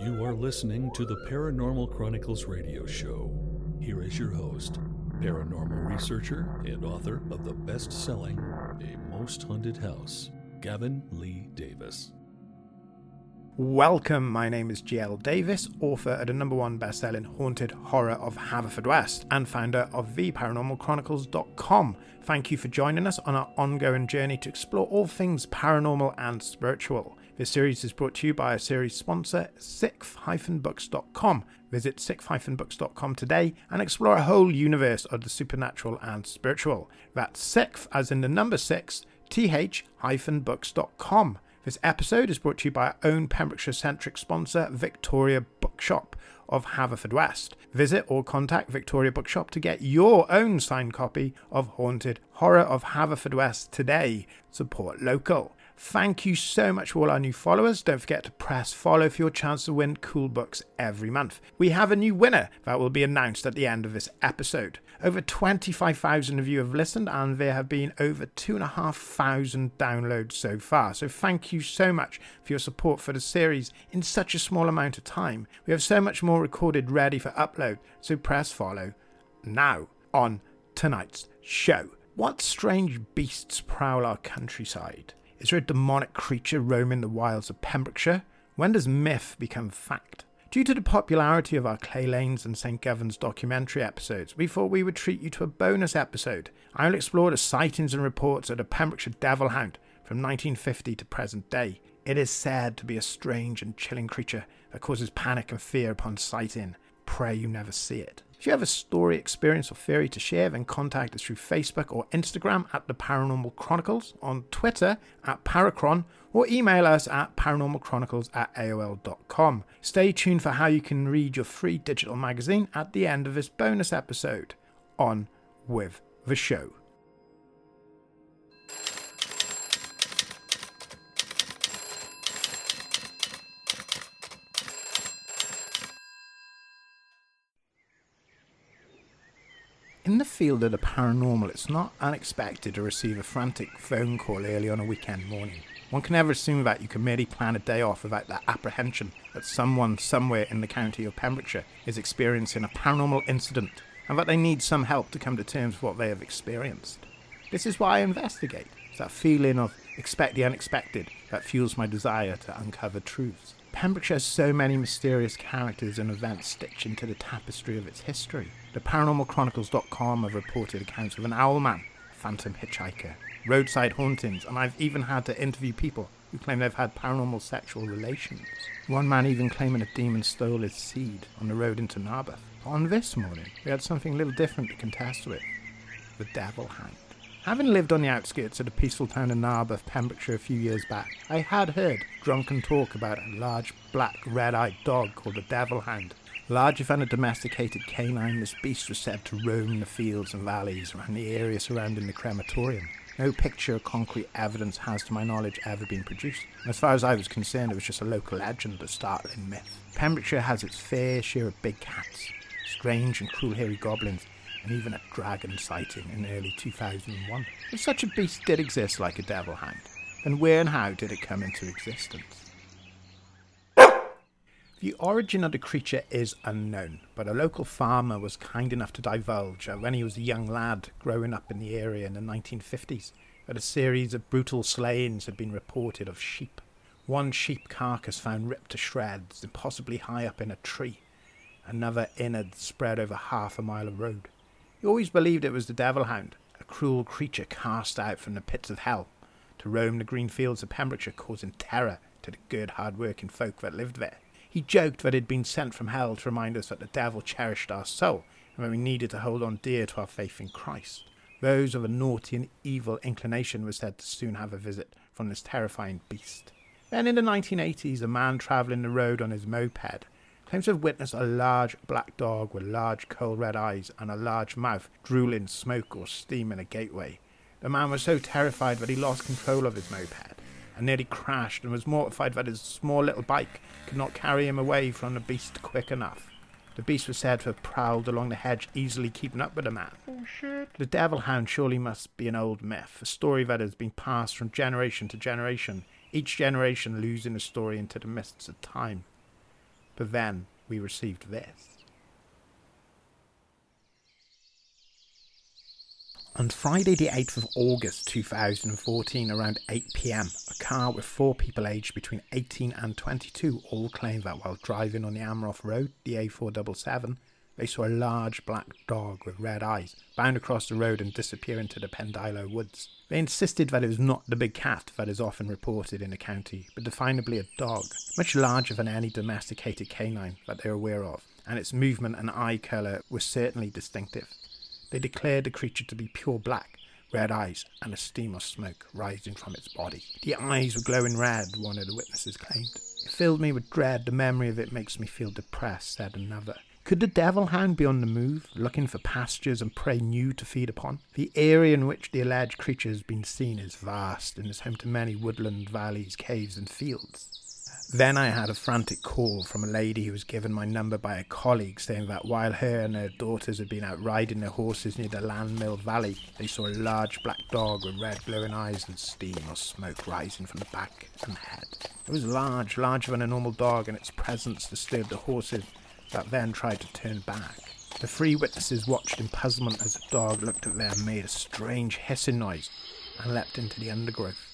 You are listening to the Paranormal Chronicles radio show. Here is your host, paranormal researcher and author of the best selling A Most Haunted House, Gavin Lee Davies. Welcome, my name is GL Davies, author of the number one best-selling Haunted Horror of Haverfordwest and founder of theparanormalchronicles.com. Thank you for joining us on our ongoing journey to explore all things paranormal and spiritual. This series is brought to you by a series sponsor, sixth-books.com. Visit sixth-books.com today and explore a whole universe of the supernatural and spiritual. That's sixth, as in the number six, th-books.com. This episode is brought to you by our own Pembrokeshire centric sponsor, Victoria Bookshop of Haverfordwest. Visit or contact Victoria Bookshop to get your own signed copy of Haunted Horror of Haverfordwest today. Support local. Thank you so much for all our new followers. Don't forget to press follow for your chance to win cool books every month. We have a new winner that will be announced at the end of this episode. Over 25,000 of you have listened, and there have been over 2,500 downloads so far. So, thank you so much for your support for the series in such a small amount of time. We have so much more recorded ready for upload, so press follow now on tonight's show. What strange beasts prowl our countryside? Is there a demonic creature roaming the wilds of Pembrokeshire? When does myth become fact? Due to the popularity of our Clay Lanes and St. Gavins documentary episodes, we thought we would treat you to a bonus episode. I will explore the sightings and reports of the Pembrokeshire Devil Hound from 1950 to present day. It is said to be a strange and chilling creature that causes panic and fear upon sighting. Pray you never see it. If you have a story, experience, or theory to share, then contact us through Facebook or Instagram at The Paranormal Chronicles, on Twitter at Paracron, or email us at paranormalchronicles at AOL.com. Stay tuned for how you can read your free digital magazine at the end of this bonus episode. On with the show. In the field of the paranormal, it's not unexpected to receive a frantic phone call early on a weekend morning. One can never assume that you can merely plan a day off without the apprehension that someone somewhere in the county of Pembrokeshire is experiencing a paranormal incident and that they need some help to come to terms with what they have experienced. This is why I investigate. It's that feeling of expect the unexpected that fuels my desire to uncover truths. Pembrokeshire has so many mysterious characters and events stitched into the tapestry of its history. The ParanormalChronicles.com have reported accounts of an owlman, a phantom hitchhiker, roadside hauntings, and I've even had to interview people who claim they've had paranormal sexual relations. One man even claiming a demon stole his seed on the road into Narberth. On this morning, we had something a little different to contest with the Devil Hound. Having lived on the outskirts of the peaceful town of Narberth, Pembrokeshire, a few years back, I had heard drunken talk about a large black red eyed dog called the Devil Hound. Larger than a domesticated canine, this beast was said to roam the fields and valleys around the area surrounding the crematorium. No picture or concrete evidence has, to my knowledge, ever been produced. As far as I was concerned, it was just a local legend, a startling myth. Pembrokeshire has its fair share of big cats, strange and cruel hairy goblins, and even a dragon sighting in early 2001. If such a beast did exist like a devil hound, then where and how did it come into existence? The origin of the creature is unknown, but a local farmer was kind enough to divulge when he was a young lad growing up in the area in the 1950s, that a series of brutal slayings had been reported of sheep. One sheep carcass found ripped to shreds, possibly high up in a tree. Another innard spread over half a mile of road. He always believed it was the devil hound, a cruel creature cast out from the pits of hell to roam the green fields of Pembrokeshire, causing terror to the good, hard-working folk that lived there. He joked that it had been sent from hell to remind us that the devil cherished our soul and that we needed to hold on dear to our faith in Christ. Those of a naughty and evil inclination were said to soon have a visit from this terrifying beast. Then in the 1980s, a man travelling the road on his moped claims to have witnessed a large black dog with large coal red eyes and a large mouth drooling smoke or steam in a gateway. The man was so terrified that he lost control of his moped and nearly crashed and was mortified that his small little bike could not carry him away from the beast quick enough. The beast was said to have prowled along the hedge, easily keeping up with the man. Oh shit. The devil hound surely must be an old myth, a story that has been passed from generation to generation, each generation losing the story into the mists of time. But then we received this. On Friday, the 8th of August 2014, around 8 pm, a car with four people aged between 18 and 22 all claimed that while driving on the Amroth Road, the A477, they saw a large black dog with red eyes bound across the road and disappear into the Pendilo woods. They insisted that it was not the big cat that is often reported in the county, but definably a dog, much larger than any domesticated canine that they are aware of, and its movement and eye colour were certainly distinctive. They declared the creature to be pure black, red eyes, and a stream of smoke rising from its body. The eyes were glowing red, one of the witnesses claimed. It filled me with dread. The memory of it makes me feel depressed, said another. Could the devil hound be on the move, looking for pastures and prey new to feed upon? The area in which the alleged creature has been seen is vast and is home to many woodland valleys, caves, and fields. Then I had a frantic call from a lady who was given my number by a colleague saying that while her and her daughters had been out riding their horses near the Llanmill Valley, they saw a large black dog with red glowing eyes and steam or smoke rising from the back and head. It was large, larger than a normal dog, and its presence disturbed the horses that then tried to turn back. The three witnesses watched in puzzlement as the dog looked at them, made a strange hissing noise, and leapt into the undergrowth.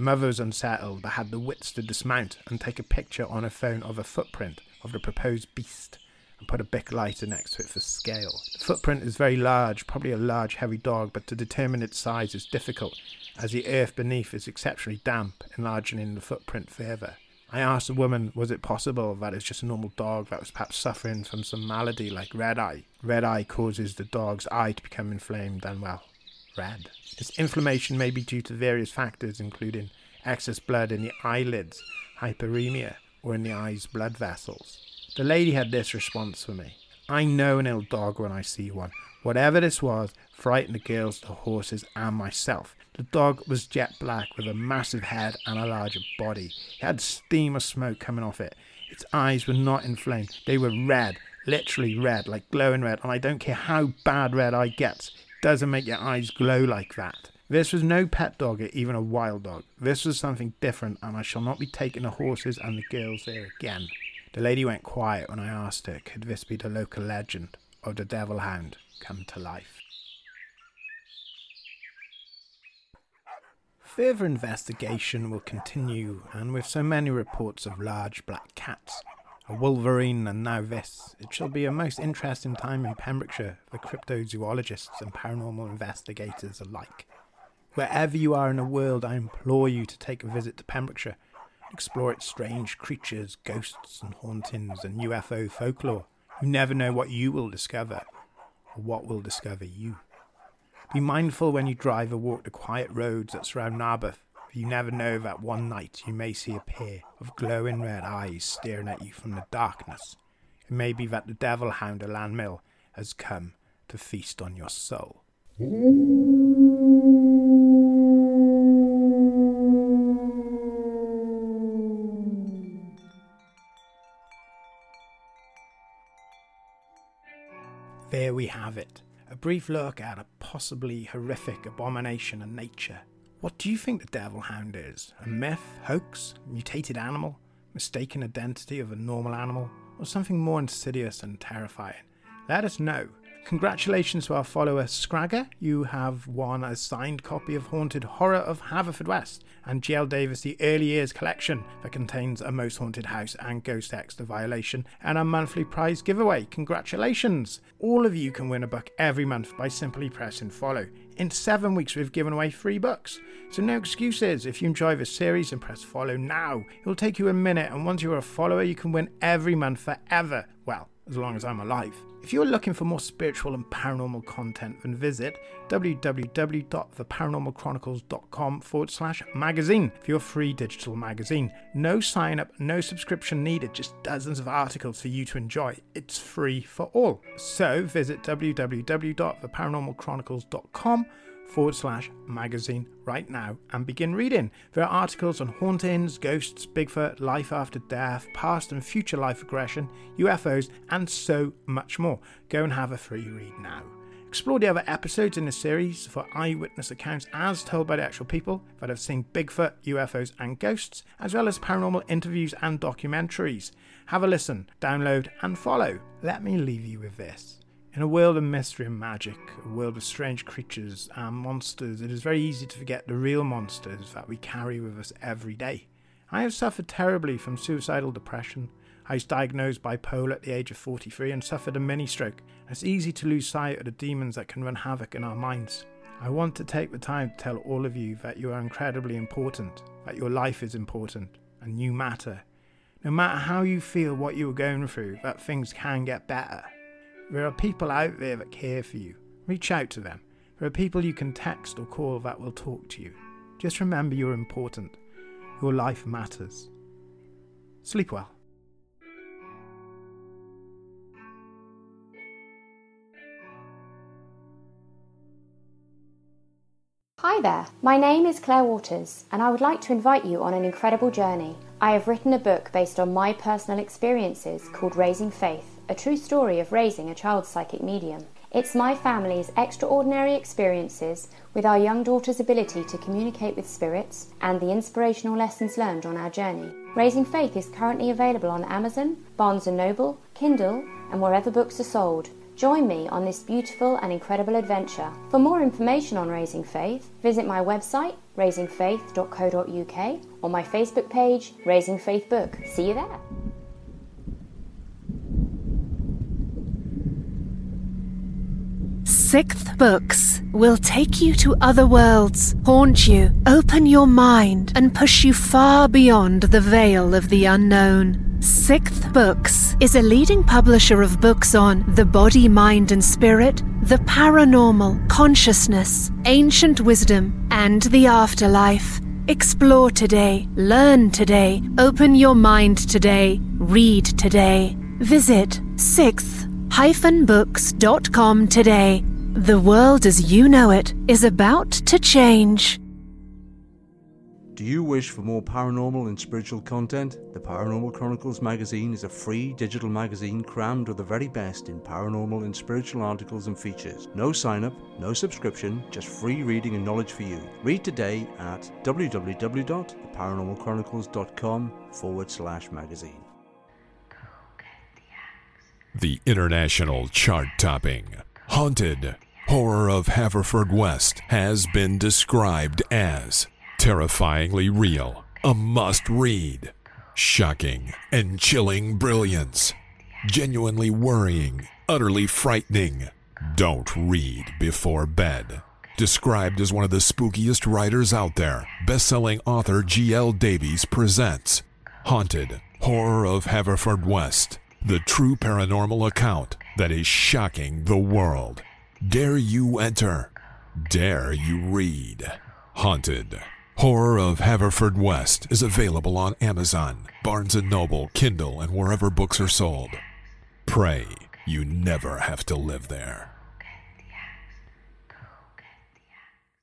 Mother was unsettled, but had the wits to dismount and take a picture on her phone of a footprint of the proposed beast and put a Bic lighter next to it for scale. The footprint is very large, probably a large, heavy dog, but to determine its size is difficult, as the earth beneath is exceptionally damp, enlarging the footprint further. I asked the woman, was it possible that it's just a normal dog that was perhaps suffering from some malady like red eye? Red eye causes the dog's eye to become inflamed and, well, red. This inflammation may be due to various factors, including excess blood in the eyelids, hyperemia, or in the eye's blood vessels. The lady had this response for me I know an ill dog when eye see one. Whatever this was, frightened the girls, the horses, and myself. The dog was jet black with a massive head and a larger body. It had steam of smoke coming off it. Its eyes were not inflamed, they were red, literally red, like glowing red, and I don't care how bad red I gets, doesn't make your eyes glow like that. This was no pet dog or even a wild dog. This was something different, and I shall not be taking the horses and the girls there again. The lady went quiet when I asked her, could this be the local legend of the devil hound come to life? Further investigation will continue, and with so many reports of large black cats, a wolverine, and now this. It shall be a most interesting time in Pembrokeshire for cryptozoologists and paranormal investigators alike. Wherever you are in the world, I implore you to take a visit to Pembrokeshire, explore its strange creatures, ghosts and hauntings, and UFO folklore. You never know what you will discover, or what will discover you. Be mindful when you drive or walk the quiet roads that surround Narberth you never know that one night you may see a pair of glowing red eyes staring at you from the darkness. It may be that the devil hound of Llanmill has come to feast on your soul. There we have it. A brief look at a possibly horrific abomination of nature what do you think the devil hound is? A myth, hoax, mutated animal, mistaken identity of a normal animal, or something more insidious and terrifying? Let us know. Congratulations to our follower Scragger. You have won a signed copy of Haunted Horror of Haverfordwest and GL Davies The Early Years collection that contains a Most Haunted House and Ghost X The Violation and a monthly prize giveaway. Congratulations! All of you can win a book every month by simply pressing follow. In seven weeks, we've given away three books. So, no excuses. If you enjoy this series, and press follow now. It'll take you a minute, and once you're a follower, you can win every month forever. Well, as long as I'm alive. If you're looking for more spiritual and paranormal content, then visit www.theparanormalchronicles.com forward slash magazine for your free digital magazine. No sign up, no subscription needed, just dozens of articles for you to enjoy. It's free for all. So visit www.theparanormalchronicles.com forward slash magazine right now and begin reading. There are articles on hauntings, ghosts, Bigfoot, life after death, past and future life regression, UFOs, and so much more. Go and have a free read now. Explore the other episodes in the series for eyewitness accounts as told by the actual people that have seen Bigfoot, UFOs, and ghosts, as well as paranormal interviews and documentaries. Have a listen, download, and follow. Let me leave you with this. In a world of mystery and magic, a world of strange creatures and monsters, it is very easy to forget the real monsters that we carry with us every day. I have suffered terribly from suicidal depression. I was diagnosed bipolar at the age of 43 and suffered a mini stroke. It's easy to lose sight of the demons that can run havoc in our minds. I want to take the time to tell all of you that you are incredibly important, that your life is important, and you matter. No matter how you feel what you are going through, that things can get better. There are people out there that care for you. Reach out to them. There are people you can text or call that will talk to you. Just remember you're important. Your life matters. Sleep well. Hi there, my name is Claire Waters, and I would like to invite you on an incredible journey. I have written a book based on my personal experiences called Raising Faith a true story of raising a child's psychic medium. It's my family's extraordinary experiences with our young daughter's ability to communicate with spirits and the inspirational lessons learned on our journey. Raising Faith is currently available on Amazon, Barnes & Noble, Kindle, and wherever books are sold. Join me on this beautiful and incredible adventure. For more information on Raising Faith, visit my website, raisingfaith.co.uk, or my Facebook page, Raising Faith Book. See you there. Sixth Books will take you to other worlds, haunt you, open your mind, and push you far beyond the veil of the unknown. Sixth Books is a leading publisher of books on the body, mind, and spirit, the paranormal, consciousness, ancient wisdom, and the afterlife. Explore today, learn today, open your mind today, read today. Visit sixth-books.com today. The world as you know it is about to change. Do you wish for more paranormal and spiritual content? The Paranormal Chronicles magazine is a free digital magazine crammed with the very best in paranormal and spiritual articles and features. No sign up, no subscription, just free reading and knowledge for you. Read today at www.theparanormalchronicles.com forward slash magazine. The international chart topping, Haunted Horror of Haverfordwest has been described as terrifyingly real, a must read, shocking and chilling brilliance, genuinely worrying, utterly frightening. Don't read before bed. Described as one of the spookiest writers out there, best-selling author G.L. Davies presents Haunted Horror of Haverfordwest, the true paranormal account that is shocking the world. Dare you enter? Dare you read? Haunted Horror of Haverford West is available on Amazon, Barnes & Noble, Kindle, and wherever books are sold. Pray you never have to live there.